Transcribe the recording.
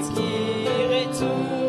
qui irait-on